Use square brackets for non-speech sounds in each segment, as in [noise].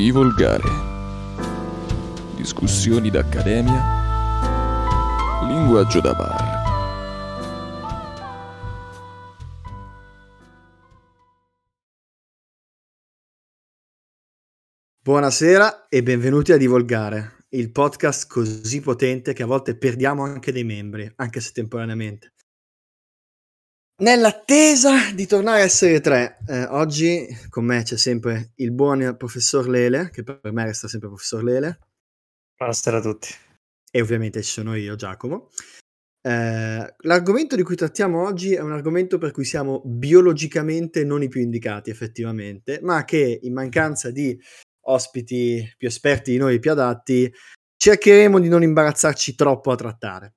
Di volgare. Discussioni d'accademia. Linguaggio da bar. Buonasera e benvenuti a Divolgare, il podcast così potente che a volte perdiamo anche dei membri, anche se temporaneamente. Nell'attesa di tornare a essere tre, eh, oggi con me c'è sempre il buon professor Lele, che per me resta sempre professor Lele. Buonasera a tutti. E ovviamente ci sono io, Giacomo. Eh, l'argomento di cui trattiamo oggi è un argomento per cui siamo biologicamente non i più indicati, effettivamente, ma che in mancanza di ospiti più esperti di noi, più adatti, cercheremo di non imbarazzarci troppo a trattare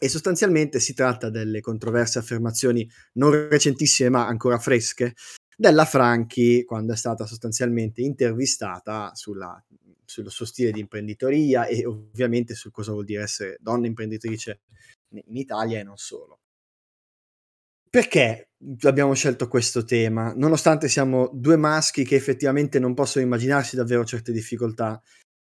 e sostanzialmente si tratta delle controverse affermazioni non recentissime ma ancora fresche della Franchi quando è stata sostanzialmente intervistata sulla, sullo suo stile di imprenditoria e ovviamente su cosa vuol dire essere donna imprenditrice in Italia e non solo. Perché abbiamo scelto questo tema? Nonostante siamo due maschi che effettivamente non possono immaginarsi davvero certe difficoltà,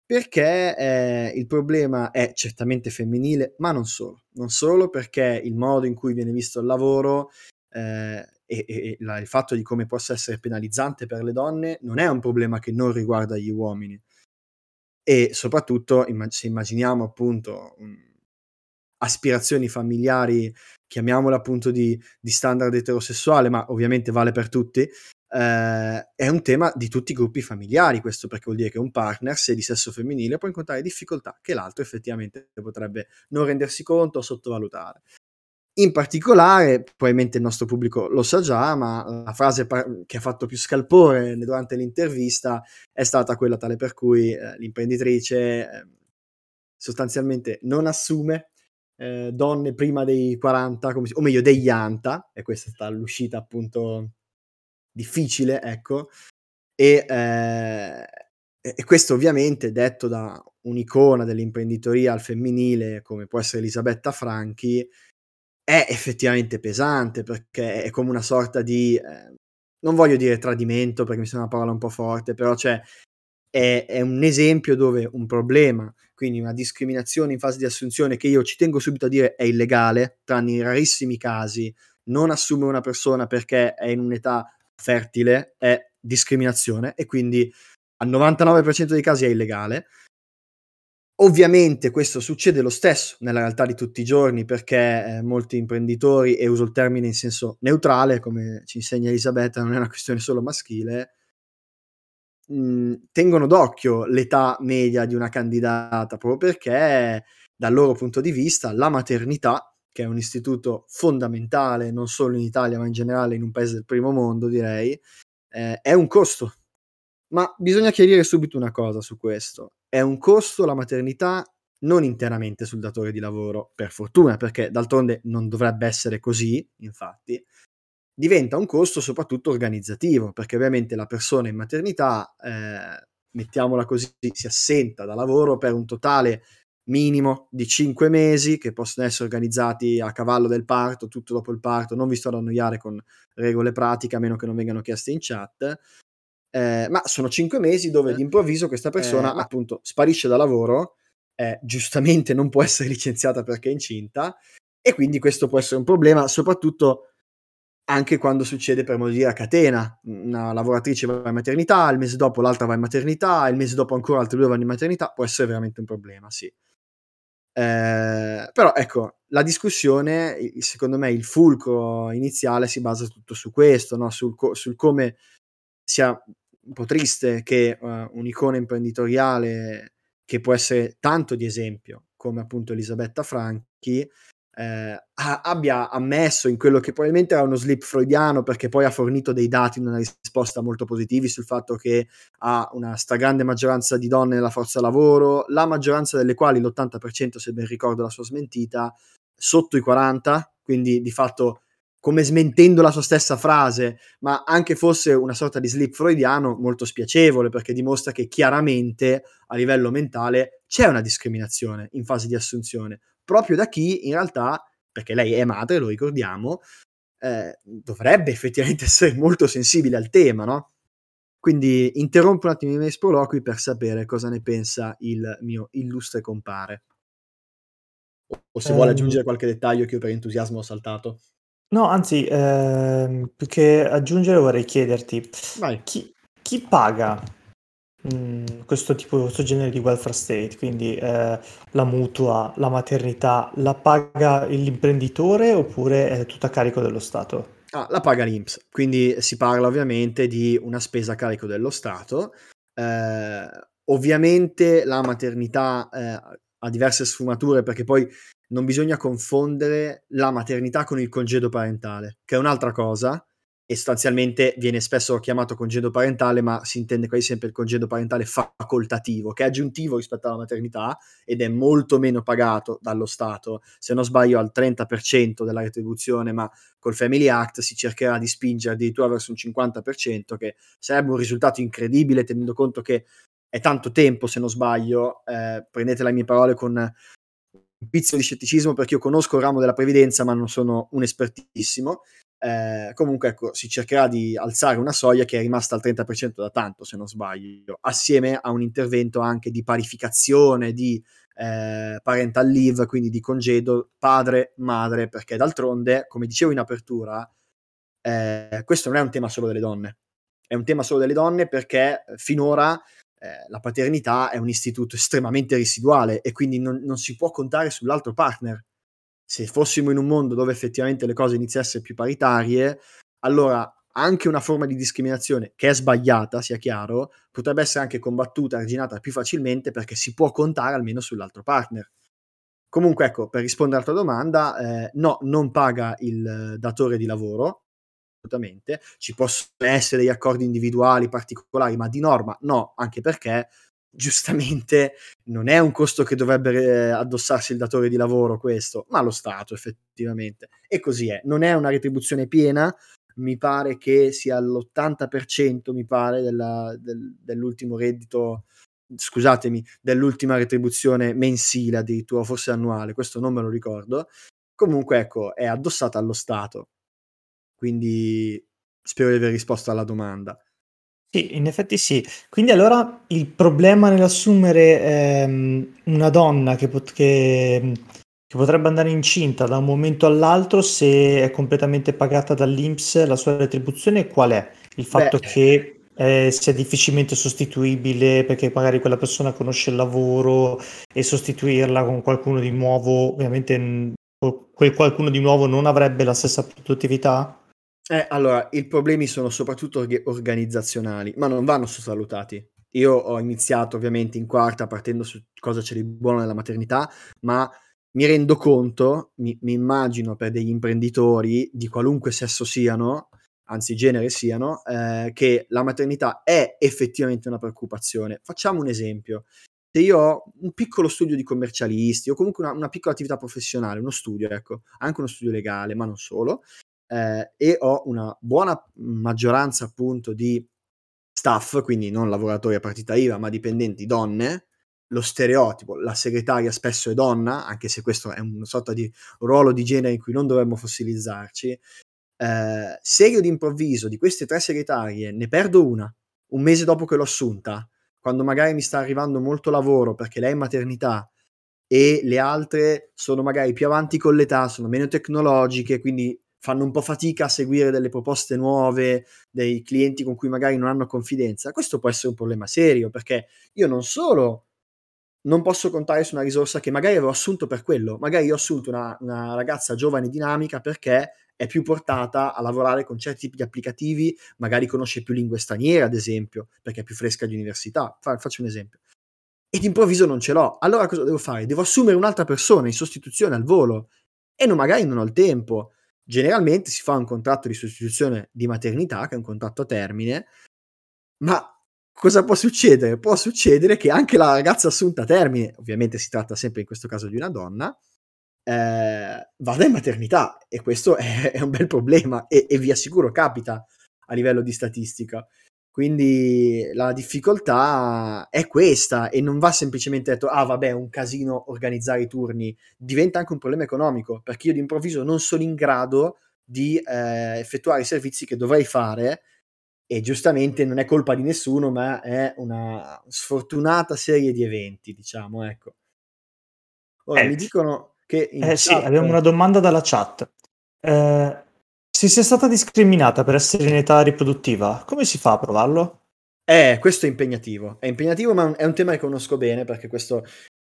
perché eh, il problema è certamente femminile, ma non solo. Non solo perché il modo in cui viene visto il lavoro eh, e, e la, il fatto di come possa essere penalizzante per le donne non è un problema che non riguarda gli uomini. E soprattutto, immag- se immaginiamo appunto um, aspirazioni familiari, chiamiamole appunto di, di standard eterosessuale, ma ovviamente vale per tutti, eh, è un tema di tutti i gruppi familiari questo perché vuol dire che un partner se di sesso femminile può incontrare difficoltà che l'altro effettivamente potrebbe non rendersi conto o sottovalutare. In particolare, probabilmente il nostro pubblico lo sa già, ma la frase par- che ha fatto più scalpore durante l'intervista è stata quella tale per cui eh, l'imprenditrice eh, sostanzialmente non assume eh, donne prima dei 40, come, o meglio degli anta, e questa è stata l'uscita appunto difficile, ecco, e, eh, e questo ovviamente detto da un'icona dell'imprenditoria al femminile come può essere Elisabetta Franchi è effettivamente pesante perché è come una sorta di eh, non voglio dire tradimento perché mi sembra una parola un po' forte però cioè è, è, un esempio dove un problema quindi una discriminazione in fase di assunzione che io ci tengo subito a dire è illegale tranne in rarissimi casi non assume una persona perché è in un'età fertile è discriminazione e quindi al 99% dei casi è illegale. Ovviamente questo succede lo stesso nella realtà di tutti i giorni perché eh, molti imprenditori, e uso il termine in senso neutrale, come ci insegna Elisabetta, non è una questione solo maschile, mh, mm, tengono d'occhio l'età media di una candidata proprio perché dal loro punto di vista la maternità che è un istituto fondamentale non solo in Italia ma in generale in un paese del primo mondo direi, eh, è un costo. Ma bisogna chiarire subito una cosa su questo. È un costo la maternità non interamente sul datore di lavoro, per fortuna, perché d'altronde non dovrebbe essere così, infatti, diventa un costo soprattutto organizzativo, perché ovviamente la persona in maternità, eh, mettiamola così, si assenta da lavoro per un totale minimo di 5 mesi che possono essere organizzati a cavallo del parto, tutto dopo il parto, non vi sto ad annoiare con regole pratiche a meno che non vengano chieste in chat, eh, ma sono 5 mesi dove d'improvviso questa persona eh, appunto sparisce da lavoro, eh, giustamente non può essere [laughs] licenziata perché è incinta e quindi questo può essere un problema soprattutto anche quando succede per modo di dire a catena, una lavoratrice va in maternità, il mese dopo l'altra va in maternità, il mese dopo ancora altre due vanno in maternità, può essere veramente un problema, sì. Eh, però ecco, la discussione, secondo me, il fulcro iniziale si basa tutto su questo, no? sul, co- sul, come sia un po' triste che uh, un'icona imprenditoriale che può essere tanto di esempio, come appunto Elisabetta Franchi, eh, abbia ammesso in quello che probabilmente era uno slip freudiano perché poi ha fornito dei dati in una risposta molto positivi sul fatto che ha una stragrande maggioranza di donne nella forza lavoro, la maggioranza delle quali, l'80% se ben ricordo la sua smentita, sotto i 40, quindi di fatto come smentendo la sua stessa frase, ma anche fosse una sorta di slip freudiano molto spiacevole perché dimostra che chiaramente a livello mentale c'è una discriminazione in fase di assunzione proprio da chi in realtà, perché lei è madre, lo ricordiamo, eh, dovrebbe effettivamente [laughs] essere molto sensibile al tema, no? Quindi interrompo un attimo i miei sproloqui per sapere cosa ne pensa il mio illustre compare. O se um, vuole aggiungere qualche dettaglio che io per entusiasmo ho saltato. No, anzi, ehm, più che aggiungere vorrei chiederti, chi, chi paga mh, questo tipo, questo genere di welfare state? Quindi eh, la mutua, la maternità, la paga l'imprenditore oppure è tutta a carico dello Stato? Ah, la paga l'Inps, quindi si parla ovviamente di una spesa a carico dello Stato. Eh, ovviamente la maternità eh, ha diverse sfumature perché poi non bisogna confondere la maternità con il congedo parentale, che è un'altra cosa e sostanzialmente viene spesso chiamato congedo parentale, ma si intende quasi sempre il congedo parentale facoltativo, che è aggiuntivo rispetto alla maternità ed è molto meno pagato dallo Stato. Se non sbaglio al 30% della retribuzione, ma col Family Act si cercherà di spingere addirittura verso un 50%, che sarebbe un risultato incredibile tenendo conto che è tanto tempo, se non sbaglio, eh, prendete le mie parole con un pizzo di scetticismo perché io conosco il ramo della previdenza ma non sono un espertissimo. Eh, comunque ecco, si cercherà di alzare una soglia che è rimasta al 30% da tanto, se non sbaglio, assieme a un intervento anche di parificazione di eh, parental leave, quindi di congedo padre-madre, perché d'altronde, come dicevo in apertura, eh, questo non è un tema solo delle donne, è un tema solo delle donne perché finora eh, la paternità è un istituto estremamente residuale e quindi non, non, si può contare sull'altro partner. Se fossimo in un mondo dove effettivamente le cose iniziassero più paritarie, allora anche una forma di discriminazione che è sbagliata, sia chiaro, potrebbe essere anche combattuta, arginata più facilmente perché si può contare almeno sull'altro partner. Comunque, ecco, per rispondere alla tua domanda, eh, no, non paga il datore di lavoro, assolutamente. Ci possono essere degli accordi individuali particolari, ma di norma no, anche perché giustamente non è un costo che dovrebbe eh, addossarsi il datore di lavoro questo, ma lo Stato effettivamente. E così è. Non è una retribuzione piena, mi pare che sia l'80% mi pare della, del, dell'ultimo reddito scusatemi, dell'ultima retribuzione mensile addirittura, forse annuale, questo non me lo ricordo. Comunque, ecco, è addossata allo Stato. Quindi spero di aver risposto alla domanda. Sì, in effetti sì. Quindi allora il problema nell'assumere ehm, una donna che, pot- che, che potrebbe andare incinta da un momento all'altro, se è completamente pagata dall'Inps, la sua retribuzione qual è? Il fatto Beh, che eh, sia difficilmente sostituibile perché magari quella persona conosce il lavoro e sostituirla con qualcuno di nuovo, ovviamente quel qualcuno di nuovo non avrebbe la stessa produttività? Eh, allora, i problemi sono soprattutto org- organizzazionali, ma non vanno sottovalutati. Io ho iniziato ovviamente in quarta partendo su cosa c'è di buono nella maternità, ma mi rendo conto, mi, mi immagino per degli imprenditori di qualunque sesso siano, anzi genere siano, eh, che la maternità è effettivamente una preoccupazione. Facciamo un esempio. Se io ho un piccolo studio di commercialisti o comunque una, una piccola attività professionale, uno studio, ecco, anche uno studio legale, ma non solo, eh, e ho una buona maggioranza appunto di staff, quindi non lavoratori a partita IVA, ma dipendenti donne, lo stereotipo, la segretaria spesso è donna, anche se questo è una sorta di ruolo di genere in cui non dovremmo fossilizzarci. Eh, se io d'improvviso di queste tre segretarie ne perdo una, un mese dopo che l'ho assunta, quando magari mi sta arrivando molto lavoro perché lei è in maternità e le altre sono magari più avanti con l'età, sono meno tecnologiche, quindi fanno un po' fatica a seguire delle proposte nuove, dei clienti con cui magari non hanno confidenza, questo può essere un problema serio perché io non solo non posso contare su una risorsa che magari avevo assunto per quello, magari ho assunto una, una ragazza giovane dinamica perché è più portata a lavorare con certi tipi di applicativi, magari conosce più lingue straniere, ad esempio, perché è più fresca di università. faccio un esempio. E d'improvviso non ce l'ho. Allora cosa devo fare? Devo assumere un'altra persona in sostituzione al volo. E non, magari non ho il tempo generalmente si fa un contratto di sostituzione di maternità, che è un contratto a termine, ma cosa può succedere? Può succedere che anche la ragazza assunta a termine, ovviamente si tratta sempre in questo caso di una donna, eh, vada in maternità e questo è, [laughs] è un bel problema e, e, vi assicuro capita a livello di statistica. Quindi la difficoltà è questa e non va semplicemente detto, ah vabbè, è un casino organizzare i turni, diventa anche un problema economico, perché io d'improvviso non sono in grado di eh, effettuare i servizi che dovrei fare e giustamente non è colpa di nessuno, ma è una sfortunata serie di eventi, diciamo, ecco. Ora Eh. mi dicono che Eh sì, chat abbiamo una domanda dalla chat. Eh, se sei stata discriminata per essere in età riproduttiva, come si fa a provarlo? Eh, questo è impegnativo. È impegnativo, ma è un tema che conosco bene perché questo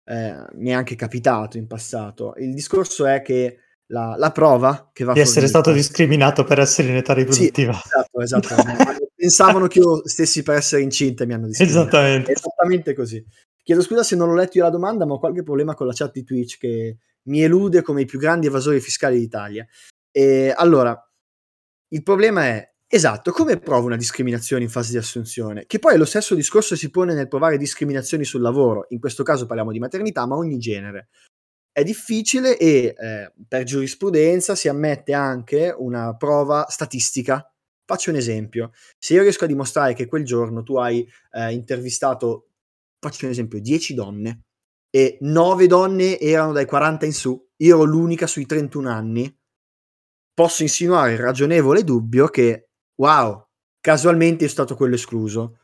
eh, mi è anche capitato in passato. Il discorso è che la, la prova che va Di essere fornita- stato discriminato per essere in età Sì, riproduttiva. esatto, esatto. Pensavano che io stessi per essere incinta e mi hanno discriminato. Esattamente. Esattamente così. Chiedo scusa se non ho letto io la domanda, ma ho qualche problema con la chat di Twitch che mi elude come i più grandi evasori fiscali d'Italia. E allora, il problema è, esatto, come provo una discriminazione in fase di assunzione? Che poi lo stesso discorso si pone nel provare discriminazioni sul lavoro, in questo caso parliamo di maternità, ma ogni genere. È difficile e eh, per giurisprudenza si ammette anche una prova statistica. Faccio un esempio, se io riesco a dimostrare che quel giorno tu hai eh, intervistato, faccio un esempio, 10 donne e 9 donne erano dai 40 in su, io ero l'unica sui 31 anni, posso insinuare il ragionevole dubbio che, wow, casualmente è stato quello escluso.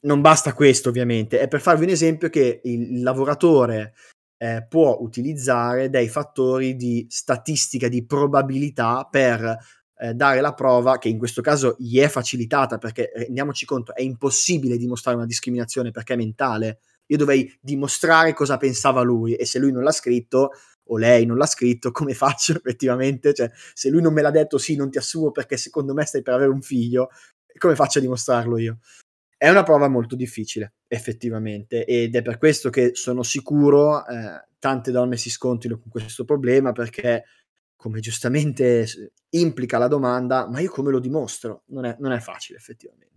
Non basta questo, ovviamente, è per farvi un esempio che il lavoratore eh, può utilizzare dei fattori di statistica, di probabilità per eh, dare la prova, che in questo caso gli è facilitata, perché rendiamoci conto, è impossibile dimostrare una discriminazione perché è mentale. Io dovrei dimostrare cosa pensava lui e se lui non l'ha scritto o lei non l'ha scritto, come faccio [laughs] effettivamente? Cioè, se lui non me l'ha detto sì, non ti assumo perché secondo me stai per avere un figlio, come faccio a dimostrarlo io? È una prova molto difficile, effettivamente, ed è per questo che sono sicuro eh, tante donne si scontrino con questo problema perché, come giustamente implica la domanda, ma io come lo dimostro? Non è, non è facile, effettivamente.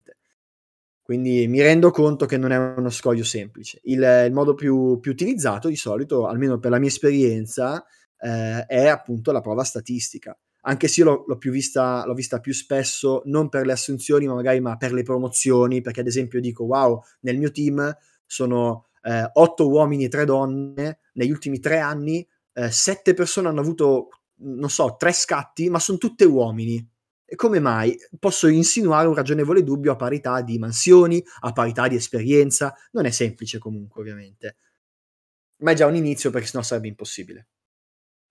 Quindi mi rendo conto che non è uno scoglio semplice. Il, il modo più, più, utilizzato di solito, almeno per la mia esperienza, eh, è appunto la prova statistica anche se io l'ho, l'ho, più vista, l'ho vista più spesso non per le assunzioni, ma magari ma per le promozioni, perché ad esempio dico wow, nel mio team sono eh, otto uomini e tre donne, negli ultimi tre anni eh, sette persone hanno avuto, non so, tre scatti, ma sono tutte uomini. E come mai? Posso insinuare un ragionevole dubbio a parità di mansioni, a parità di esperienza, non è semplice comunque ovviamente, ma è già un inizio perché sennò sarebbe impossibile.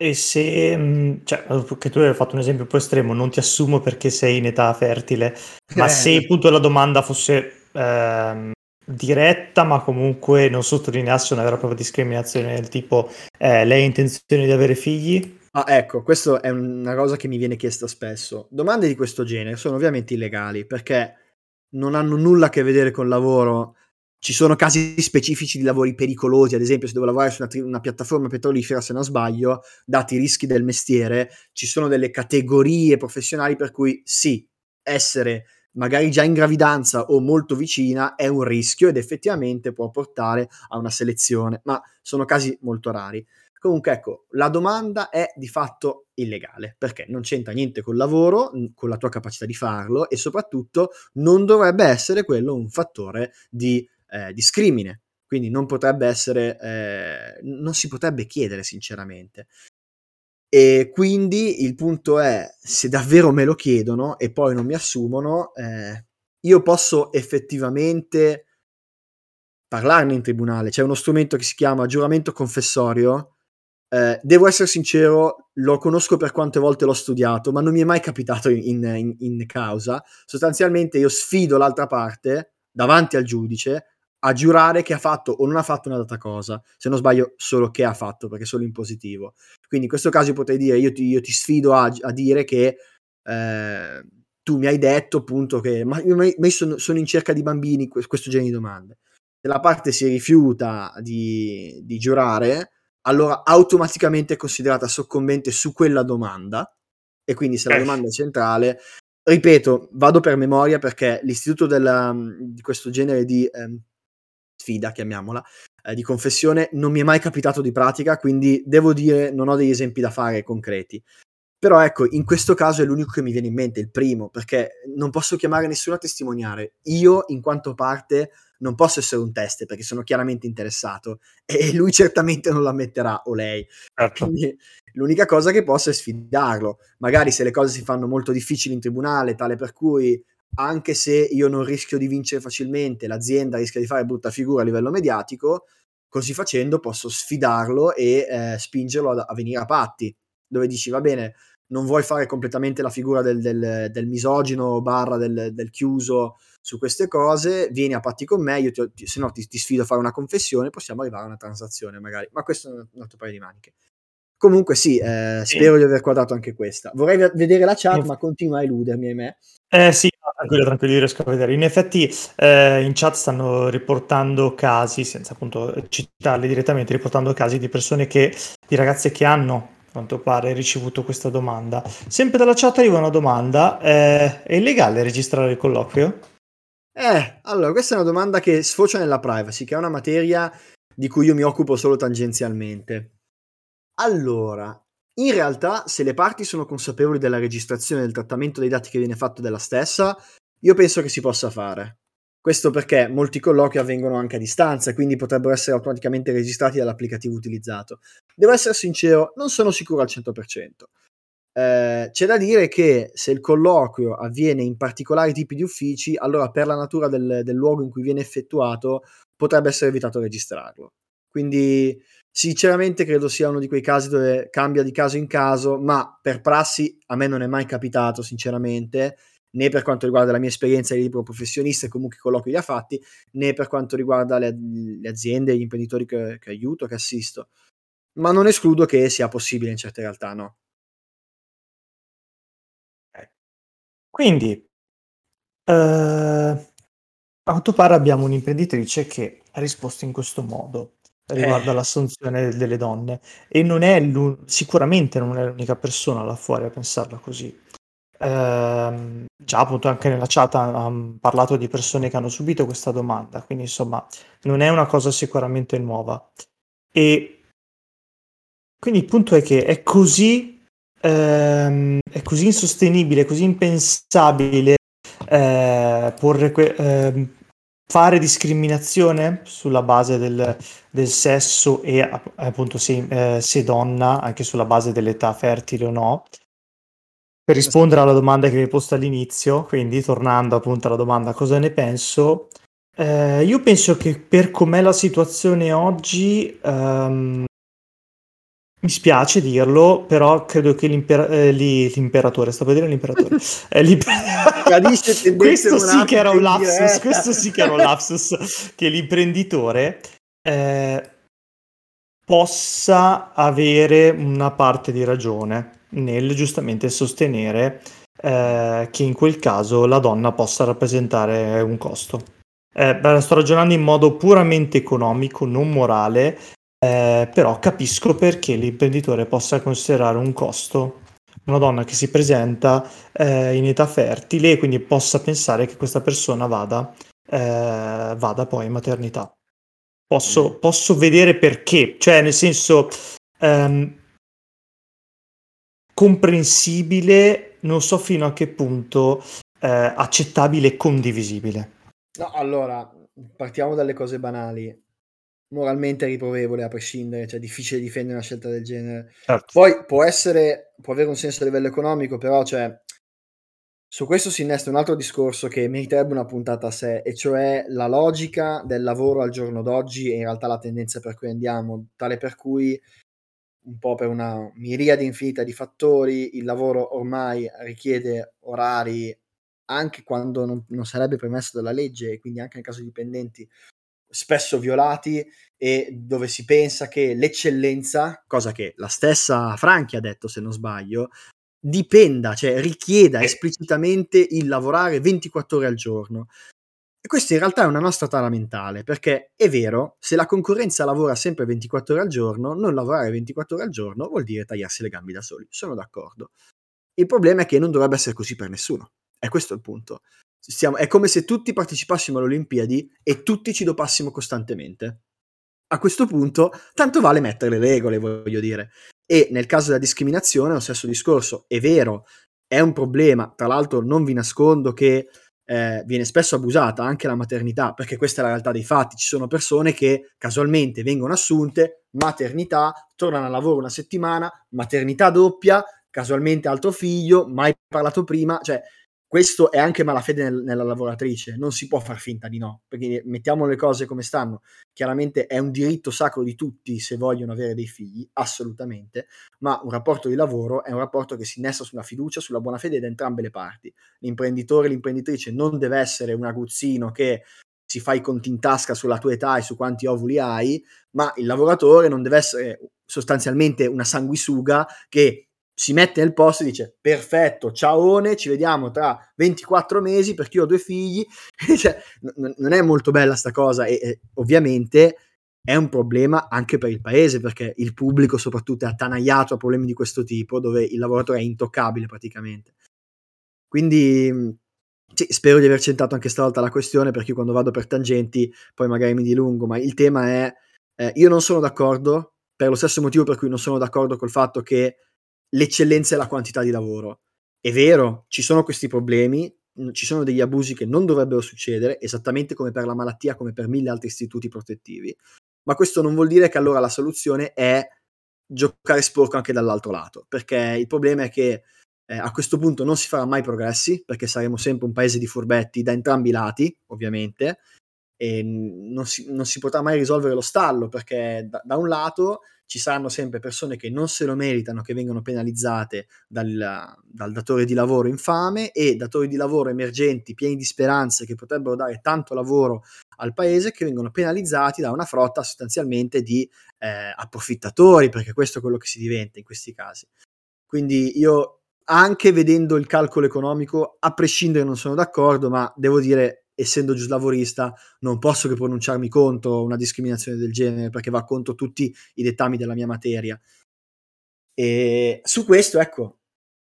E se, mhmm, cioè, che tu hai fatto un esempio un po' estremo, non ti assumo perché sei in età fertile, ma Eh. se appunto la domanda fosse ehm, diretta, ma comunque non sottolineasse una vera e propria discriminazione del tipo eh, lei ha intenzione di avere figli? Ah, ecco, questa è una cosa che mi viene chiesta spesso. Domande di questo genere sono ovviamente illegali perché non hanno nulla a che vedere con il lavoro ci sono casi specifici di lavori pericolosi, ad esempio se devo lavorare su una, una, piattaforma petrolifera, se non sbaglio, dati i rischi del mestiere, ci sono delle categorie professionali per cui sì, essere magari già in gravidanza o molto vicina è un rischio ed effettivamente può portare a una selezione, ma sono casi molto rari. Comunque ecco, la domanda è di fatto illegale perché non c'entra niente col lavoro, con la tua capacità di farlo e soprattutto non dovrebbe essere quello un fattore di eh, discrimine, quindi non potrebbe essere, eh, non si potrebbe chiedere sinceramente. E quindi il punto è, se davvero me lo chiedono e poi non mi assumono, eh, io posso effettivamente parlarne in tribunale. C'è uno strumento che si chiama giuramento confessorio. Eh, devo essere sincero, lo conosco per quante volte l'ho studiato, ma non mi è mai capitato in, in, in causa. Sostanzialmente io sfido l'altra parte davanti al giudice a giurare che ha fatto o non ha fatto una data cosa, se non sbaglio solo che ha fatto, perché è solo in positivo. Quindi in questo caso potrei dire, io ti, io ti sfido a, a, dire che eh, tu mi hai detto appunto che, ma io, ma sono, sono, in cerca di bambini, questo genere di domande. Se la parte si rifiuta di, di giurare, allora automaticamente è considerata soccombente su quella domanda, e quindi se la Eh. domanda è centrale, ripeto, vado per memoria perché l'istituto della, di questo genere di ehm, sfida, chiamiamola, eh, di confessione non mi è mai capitato di pratica, quindi devo dire non ho degli esempi da fare concreti. Però ecco, in questo caso è l'unico che mi viene in mente, il primo, perché non posso chiamare nessuno a testimoniare. Io, in quanto parte, non posso essere un test perché sono chiaramente interessato [laughs] e lui certamente non lo ammetterà o lei. Certo. Quindi l'unica cosa che posso è sfidarlo. Magari se le cose si fanno molto difficili in tribunale, tale per cui anche se io non rischio di vincere facilmente, l'azienda rischia di fare brutta figura a livello mediatico, così facendo posso sfidarlo e eh, spingerlo a, a, venire a patti, dove dici va bene, non vuoi fare completamente la figura del, del, del misogino barra del, del, chiuso su queste cose, vieni a patti con me, io ti, se no ti, ti, sfido a fare una confessione, possiamo arrivare a una transazione magari, ma questo è un altro paio di maniche. Comunque sì, eh, spero sì. di aver quadrato anche questa. Vorrei vedere la chat, ma continua a eludermi, ahimè. Eh sì, tranquillo, tranquillo, riesco a vedere. In effetti eh, in chat stanno riportando casi, senza appunto citarli direttamente, riportando casi di persone che, di ragazze che hanno quanto pare ricevuto questa domanda. Sempre dalla chat arriva una domanda, eh, è illegale registrare il colloquio? Eh, allora, questa è una domanda che sfocia nella privacy, che è una materia di cui io mi occupo solo tangenzialmente. Allora, in realtà, se le parti sono consapevoli della registrazione e del trattamento dei dati che viene fatto della stessa, io penso che si possa fare. Questo perché molti colloqui avvengono anche a distanza, quindi potrebbero essere automaticamente registrati dall'applicativo utilizzato. Devo essere sincero, non sono sicuro al 100%. Eh, c'è da dire che se il colloquio avviene in particolari tipi di uffici, allora per la natura del, del luogo in cui viene effettuato potrebbe essere evitato registrarlo. Quindi sinceramente credo sia uno di quei casi dove cambia di caso in caso, ma per prassi a me non è mai capitato sinceramente né per quanto riguarda la mia esperienza di libero professionista e comunque i colloqui li ha fatti, né per quanto riguarda le, le aziende, gli imprenditori che, che, aiuto, che assisto. Ma non escludo che sia possibile in certe realtà, no. Quindi, eh, a quanto pare abbiamo un'imprenditrice che ha risposto in questo modo riguardo eh. all'assunzione delle donne e non è sicuramente non è l'unica persona là fuori a pensarla così. Ehm, già appunto anche nella chat hanno parlato di persone che hanno subito questa domanda, quindi insomma non è una cosa sicuramente nuova. E quindi il punto è che è così, ehm, è così insostenibile, così impensabile eh, porre que- eh, fare discriminazione sulla base del, del sesso e appunto se, eh, se donna, anche sulla base dell'età fertile o no, per rispondere alla domanda che mi hai posto all'inizio, quindi tornando appunto alla domanda cosa ne penso, eh, io penso che per com'è la situazione oggi, um, mi spiace dirlo, però credo che l'impera- eh, l'imperatore, sto per dire l'imperatore, [laughs] eh, l'imper- questo sì che era un lapsus, questo sì che era un lapsus, che l'imprenditore eh, possa avere una parte di ragione nel giustamente sostenere eh, che in quel caso la donna possa rappresentare un costo. Eh, sto ragionando in modo puramente economico, non morale, eh, però capisco perché l'imprenditore possa considerare un costo una donna che si presenta eh, in età fertile e quindi possa pensare che questa persona vada, eh, vada poi in maternità. Posso, mm. posso, vedere perché, cioè nel senso, um, comprensibile, non so fino a che punto eh, accettabile e condivisibile. No, allora, partiamo dalle cose banali. Moralmente riprovevole a prescindere, cioè è difficile difendere una scelta del genere. Certo. Poi può essere, può avere un senso a livello economico, però cioè, su questo si innesta un altro discorso che meriterebbe una puntata a sé, e cioè la logica del lavoro al giorno d'oggi e in realtà la tendenza per cui andiamo, tale per cui un po' per una miriade infinita di fattori, il lavoro ormai richiede orari anche quando non, non sarebbe permesso dalla legge e quindi anche nel caso di dipendenti spesso violati e dove si pensa che l'eccellenza, cosa che la stessa Franchi ha detto se non sbaglio, dipenda, cioè richieda esplicitamente il lavorare 24 ore al giorno. Questa in realtà è una nostra tara mentale, perché è vero, se la concorrenza lavora sempre 24 ore al giorno, non lavorare 24 ore al giorno vuol dire tagliarsi le gambe da soli. Sono d'accordo. Il problema è che non dovrebbe essere così per nessuno. È questo il punto. Stiamo, è come se tutti partecipassimo alle Olimpiadi e tutti ci dopassimo costantemente. A questo punto, tanto vale mettere le regole, voglio dire. E nel caso della discriminazione, lo stesso discorso. È vero, è un problema. Tra l'altro, non vi nascondo che eh, viene spesso abusata anche la maternità, perché questa è la realtà dei fatti. Ci sono persone che casualmente vengono assunte, maternità, tornano al lavoro una settimana, maternità doppia, casualmente altro figlio, mai parlato prima, cioè questo è anche malafede nel, nella lavoratrice, non si può far finta di no, perché mettiamo le cose come stanno. Chiaramente è un diritto sacro di tutti se vogliono avere dei figli, assolutamente, ma un rapporto di lavoro è un rapporto che si innesta sulla fiducia, sulla buona fede da entrambe le parti. L'imprenditore, l'imprenditrice non deve essere un aguzzino che si fa i conti in tasca sulla tua età e su quanti ovuli hai, ma il lavoratore non deve essere sostanzialmente una sanguisuga che si mette nel posto e dice perfetto, ciaone, ci vediamo tra 24 mesi perché io ho due figli. [laughs] cioè, n- non è molto bella sta cosa e, e, ovviamente è un problema anche per il paese perché il pubblico soprattutto è attanagliato a problemi di questo tipo dove il lavoratore è intoccabile praticamente. Quindi sì, spero di aver centrato anche stavolta la questione perché quando vado per tangenti poi magari mi dilungo, ma il tema è eh, io non sono d'accordo per lo stesso motivo per cui non sono d'accordo col fatto che l'eccellenza è la quantità di lavoro. È vero, ci sono questi problemi, ci sono degli abusi che non dovrebbero succedere, esattamente come per la malattia, come per mille altri istituti protettivi, ma questo non vuol dire che allora la soluzione è giocare sporco anche dall'altro lato, perché il problema è che eh, a questo punto non si farà mai progressi, perché saremo sempre un paese di furbetti da entrambi i lati, ovviamente, e non si, non si potrà mai risolvere lo stallo, perché da, da un lato ci saranno sempre persone che non se lo meritano, che vengono penalizzate dal, dal, datore di lavoro infame e datori di lavoro emergenti, pieni di speranze, che potrebbero dare tanto lavoro al paese, che vengono penalizzati da una frotta sostanzialmente di eh, approfittatori, perché questo è quello che si diventa in questi casi. Quindi io, anche vedendo il calcolo economico, a prescindere non sono d'accordo, ma devo dire essendo giuslavorista, non posso che pronunciarmi contro una discriminazione del genere perché va contro tutti i dettami della mia materia. E su questo, ecco,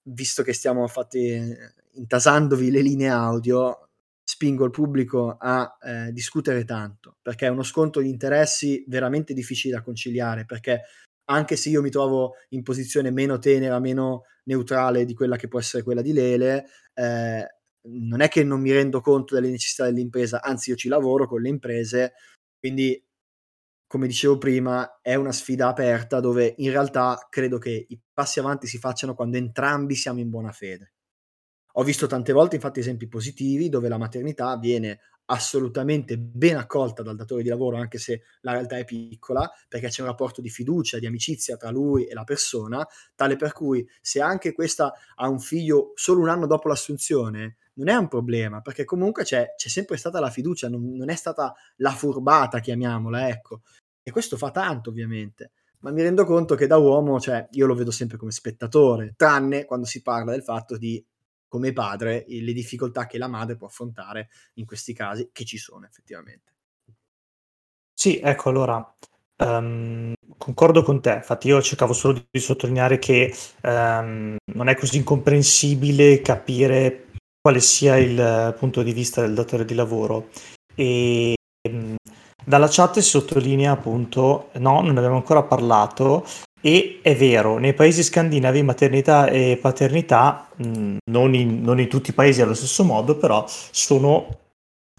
visto che stiamo fatti, intasandovi le linee audio, spingo il pubblico a eh, discutere tanto perché è uno scontro di interessi veramente difficile da conciliare perché anche se io mi trovo in posizione meno tenera, meno neutrale di quella che può essere quella di Lele, eh, non è che non mi rendo conto delle necessità dell'impresa, anzi io ci lavoro con le imprese, quindi come dicevo prima è una sfida aperta dove in realtà credo che i passi avanti si facciano quando entrambi siamo in buona fede. Ho visto tante volte infatti esempi positivi dove la maternità viene assolutamente ben accolta dal datore di lavoro, anche se la realtà è piccola, perché c'è un rapporto di fiducia, di amicizia tra lui e la persona, tale per cui se anche questa ha un figlio solo un anno dopo l'assunzione, non è un problema, perché comunque c'è, c'è sempre stata la fiducia, non, non, è stata la furbata, chiamiamola, ecco. E questo fa tanto, ovviamente. Ma mi rendo conto che da uomo, cioè, io lo vedo sempre come spettatore, tranne quando si parla del fatto di, come padre, le difficoltà che la madre può affrontare in questi casi, che ci sono effettivamente. Sì, ecco, allora, um, concordo con te, infatti io cercavo solo di sottolineare che um, non è così incomprensibile capire quale sia il eh, punto di vista del datore di lavoro. E mm, dalla chat si sottolinea appunto, no, non abbiamo ancora parlato, e è vero, nei paesi scandinavi maternità e paternità, mh, mm, non, in, non in tutti i paesi allo stesso modo, però sono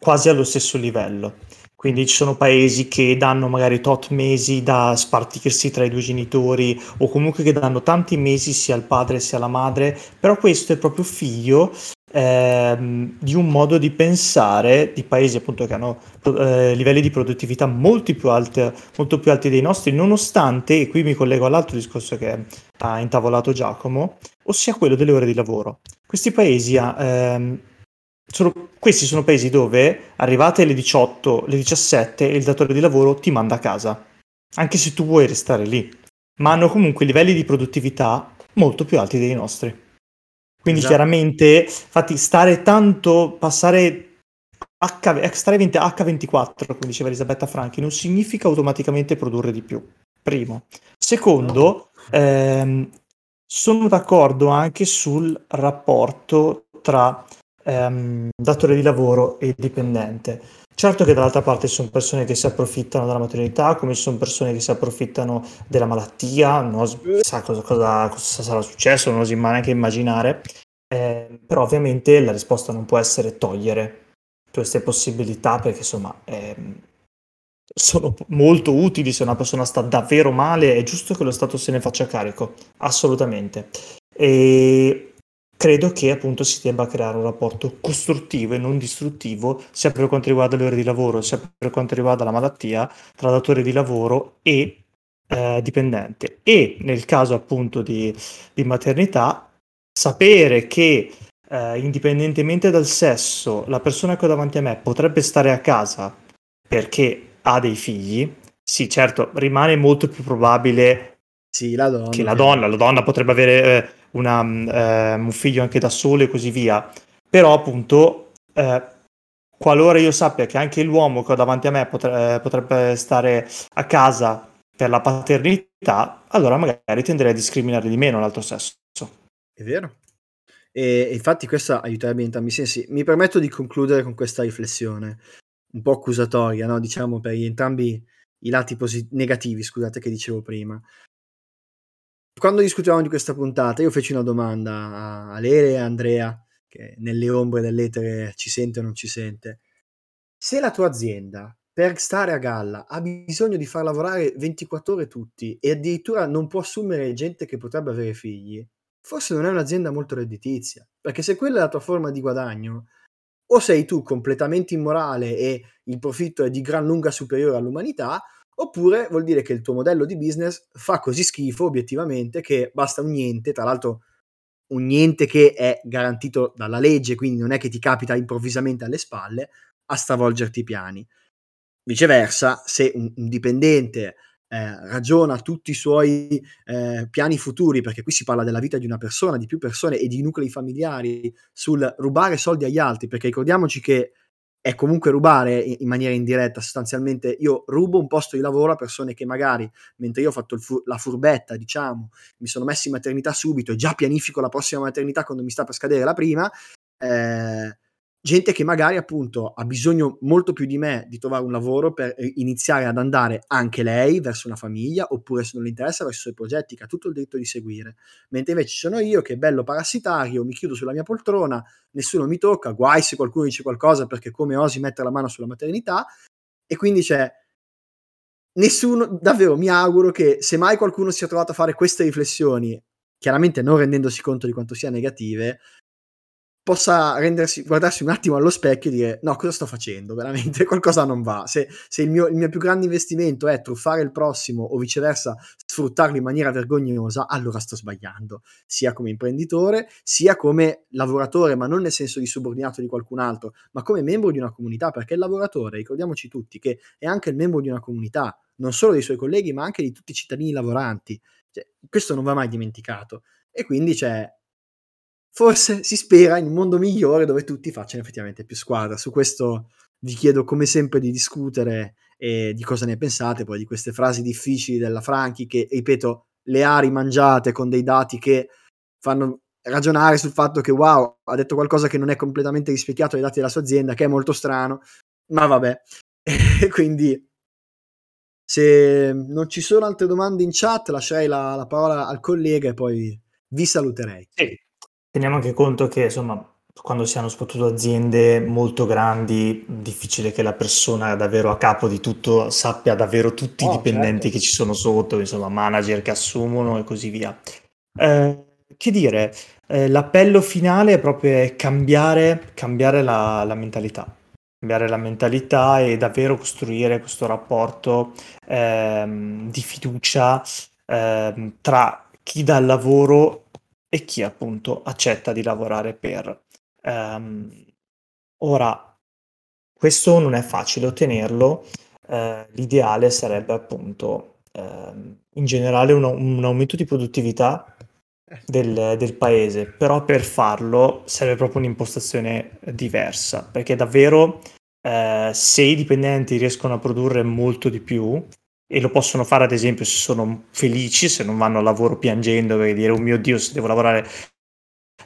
quasi allo stesso livello. Quindi ci sono paesi che danno magari tot mesi da spartirsi tra i due genitori o comunque che danno tanti mesi sia al padre sia alla madre, però questo è proprio figlio ehm, di un modo di pensare di paesi appunto che hanno eh, livelli di produttività molto più, alti, molto più alti dei nostri, nonostante, e qui mi collego all'altro discorso che ha intavolato Giacomo, ossia quello delle ore di lavoro. Questi paesi ehm, sono, questi sono paesi dove arrivate alle 18, alle 17 il datore di lavoro ti manda a casa, anche se tu vuoi restare lì, ma hanno comunque livelli di produttività molto più alti dei nostri. Quindi esatto. chiaramente, infatti, stare tanto, passare H, stare H24, come diceva Elisabetta Franchi, non significa automaticamente produrre di più. Primo. Secondo, ehm, sono d'accordo anche sul rapporto tra ehm, datore di lavoro e dipendente. Certo che dall'altra parte ci sono persone che si approfittano della maternità, come ci sono persone che si approfittano della malattia, non si sa cosa, cosa, cosa sarà successo, non si può neanche immaginare, eh, però ovviamente la risposta non può essere togliere queste possibilità perché insomma eh, sono molto utili se una persona sta davvero male, è giusto che lo Stato se ne faccia carico, assolutamente. E credo che appunto si debba creare un rapporto costruttivo e non distruttivo sia per quanto riguarda le ore di lavoro sia per quanto riguarda la malattia tra datore di lavoro e eh, dipendente. E nel caso appunto di, di maternità sapere che eh, indipendentemente dal sesso la persona che ho davanti a me potrebbe stare a casa perché ha dei figli sì certo rimane molto più probabile sì, la donna, che la donna, la donna potrebbe avere eh, una, eh, un figlio anche da solo e così via. Però appunto, eh, qualora io sappia che anche l'uomo che ho davanti a me potre, eh, potrebbe stare a casa per la paternità, allora magari tenderei a discriminare di meno l'altro sesso. È vero. E infatti questo aiuterebbe in entrambi i sensi. Mi permetto di concludere con questa riflessione, un po' accusatoria, no? diciamo per entrambi i lati posit- negativi, scusate, che dicevo prima quando discutevamo di questa puntata, io feci una domanda a Lele e a Andrea, che nelle ombre dell'etere ci sente o non ci sente. Se la tua azienda, per stare a galla, ha bisogno di far lavorare 24 ore tutti e addirittura non può assumere gente che potrebbe avere figli, forse non è un'azienda molto redditizia. Perché se quella è la tua forma di guadagno, o sei tu completamente immorale e il profitto è di gran lunga superiore all'umanità, oppure vuol dire che il tuo modello di business fa così schifo obiettivamente che basta un niente, tra l'altro un niente che è garantito dalla legge, quindi non è che ti capita improvvisamente alle spalle a stravolgerti i piani. Viceversa, se un, un dipendente eh, ragiona tutti i suoi eh, piani futuri, perché qui si parla della vita di una persona, di più persone e di nuclei familiari, sul rubare soldi agli altri, perché ricordiamoci che è comunque rubare in maniera indiretta, sostanzialmente. Io rubo un posto di lavoro a persone che magari, mentre io ho fatto fu- la furbetta, diciamo, mi sono messo in maternità subito e già pianifico la prossima maternità quando mi sta per scadere la prima, eh, gente che magari appunto ha bisogno molto più di me di trovare un lavoro per eh, iniziare ad andare anche lei verso una famiglia oppure se non le interessa verso i suoi progetti che ha tutto il diritto di seguire. Mentre invece sono io che bello parassitario mi chiudo sulla mia poltrona nessuno mi tocca guai se qualcuno dice qualcosa perché come osi mettere la mano sulla maternità. E quindi c'è nessuno davvero mi auguro che se mai qualcuno sia trovato a fare queste riflessioni chiaramente non rendendosi conto di quanto sia negative possa rendersi, guardarsi un attimo allo specchio e dire no, cosa sto facendo? Veramente [laughs] qualcosa non va. Se, se il, mio, il, mio, più grande investimento è truffare il prossimo o viceversa sfruttarlo in maniera vergognosa, allora sto sbagliando, sia come imprenditore, sia come lavoratore, ma non nel senso di subordinato di qualcun altro, ma come membro di una comunità, perché il lavoratore, ricordiamoci tutti, che è anche il membro di una comunità, non solo dei suoi colleghi, ma anche di tutti i cittadini lavoranti. Cioè, questo non va mai dimenticato. E quindi c'è forse si spera in un mondo migliore dove tutti facciano effettivamente più squadra. Su questo vi chiedo come sempre di discutere e di cosa ne pensate, poi di queste frasi difficili della Franchi che, ripeto, le ha rimangiate con dei dati che fanno ragionare sul fatto che wow, ha detto qualcosa che non è completamente rispecchiato dai dati della sua azienda, che è molto strano, ma vabbè. [laughs] quindi se non ci sono altre domande in chat, lascerei la, la parola al collega e poi vi saluterei. Sì, Teniamo anche conto che, insomma, quando si hanno soprattutto aziende molto grandi, difficile che la persona davvero a capo di tutto sappia davvero tutti Oh, i dipendenti certo. che ci sono sotto, insomma, manager che assumono e così via. Eh, che dire, eh, l'appello finale è proprio cambiare, cambiare la, la mentalità. Cambiare la mentalità e davvero costruire questo rapporto ehm, di fiducia ehm, tra chi dà il lavoro e chi appunto accetta di lavorare per. Um, ora, questo non è facile ottenerlo, uh, l'ideale sarebbe appunto uh, in generale un, un, aumento di produttività del, del, paese, però per farlo serve proprio un'impostazione diversa, perché davvero uh, se i dipendenti riescono a produrre molto di più, e lo possono fare ad esempio se sono felici, se non vanno al lavoro piangendo e dire oh mio Dio se devo lavorare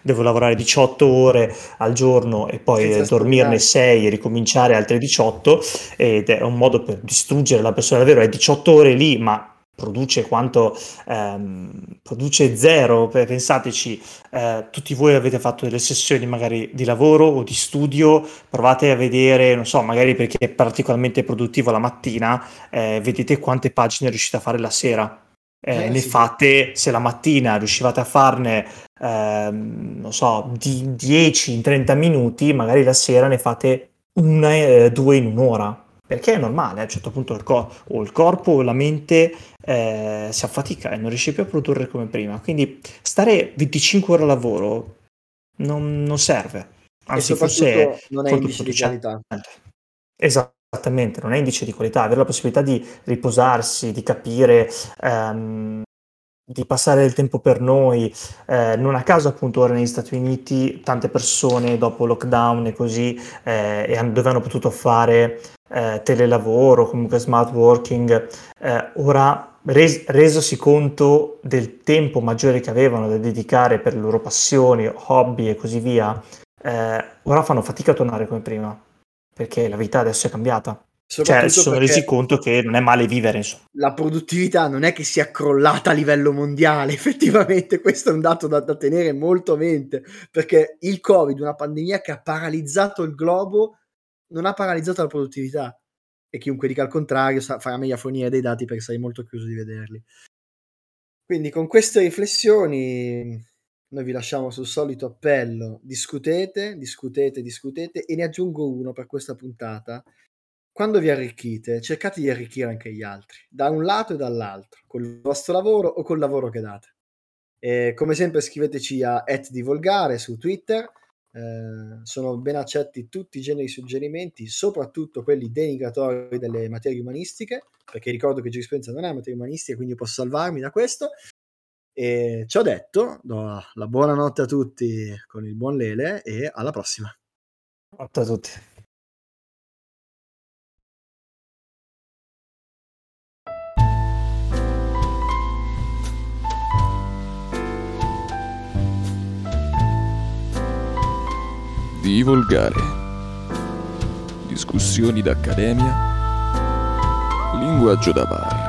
devo lavorare 18 ore al giorno e poi Senza dormirne 6 e ricominciare altre 18 ed è un modo per distruggere la persona davvero è 18 ore lì ma produce quanto ehm, produce zero pensateci eh, tutti voi avete fatto delle sessioni magari di lavoro o di studio provate a vedere non so magari perché è particolarmente produttivo la mattina eh, vedete quante pagine riuscite a fare la sera Eh, eh, ne sì. fate, se la mattina riuscivate a farne, ehm, non so, di 10 in 30 minuti, magari la sera ne fate una, eh, due in un'ora. Perché è normale, a un certo punto il, cor- o il corpo o la mente eh, si affatica e non riesce più a produrre come prima. Quindi stare 25 ore a lavoro non, non serve. Anzi, forse non è indice di qualità. Esattamente, non è indice di qualità. Avere la possibilità di riposarsi, di capire, ehm, di passare del tempo per noi. Eh, non a caso, appunto, ora negli Stati Uniti tante persone dopo lockdown e così, eh, e dove hanno potuto fare eh, telelavoro, comunque smart working, eh, ora res- resosi conto del tempo maggiore che avevano da dedicare per le loro passioni, hobby e così via, eh, ora fanno fatica a tornare come prima, perché la vita adesso è cambiata. Cioè, si sono resi conto che non è male vivere. Insomma. La produttività non è che sia crollata a livello mondiale, [laughs] effettivamente questo è un dato da, da tenere molto a mente, perché il Covid, una pandemia che ha paralizzato il globo, non ha paralizzato la produttività. E chiunque dica il contrario sa, farà meglio a fornire dei dati perché sarei molto chiuso di vederli. Quindi con queste riflessioni noi vi lasciamo sul solito appello, discutete, discutete, discutete e ne aggiungo uno per questa puntata. Quando vi arricchite, cercate di arricchire anche gli altri, da un lato e dall'altro, col vostro lavoro o col lavoro che date. E come sempre scriveteci a @divolgare su Twitter, eh, sono ben accetti tutti i generi di suggerimenti, soprattutto quelli denigratori delle materie umanistiche, perché ricordo che giurisprudenza non è materia umanistica, quindi posso salvarmi da questo. E ciò detto, do la buonanotte a tutti con il buon Lele e alla prossima. Ciao a tutti. Di volgare. Discussioni d'accademia. Linguaggio da bar.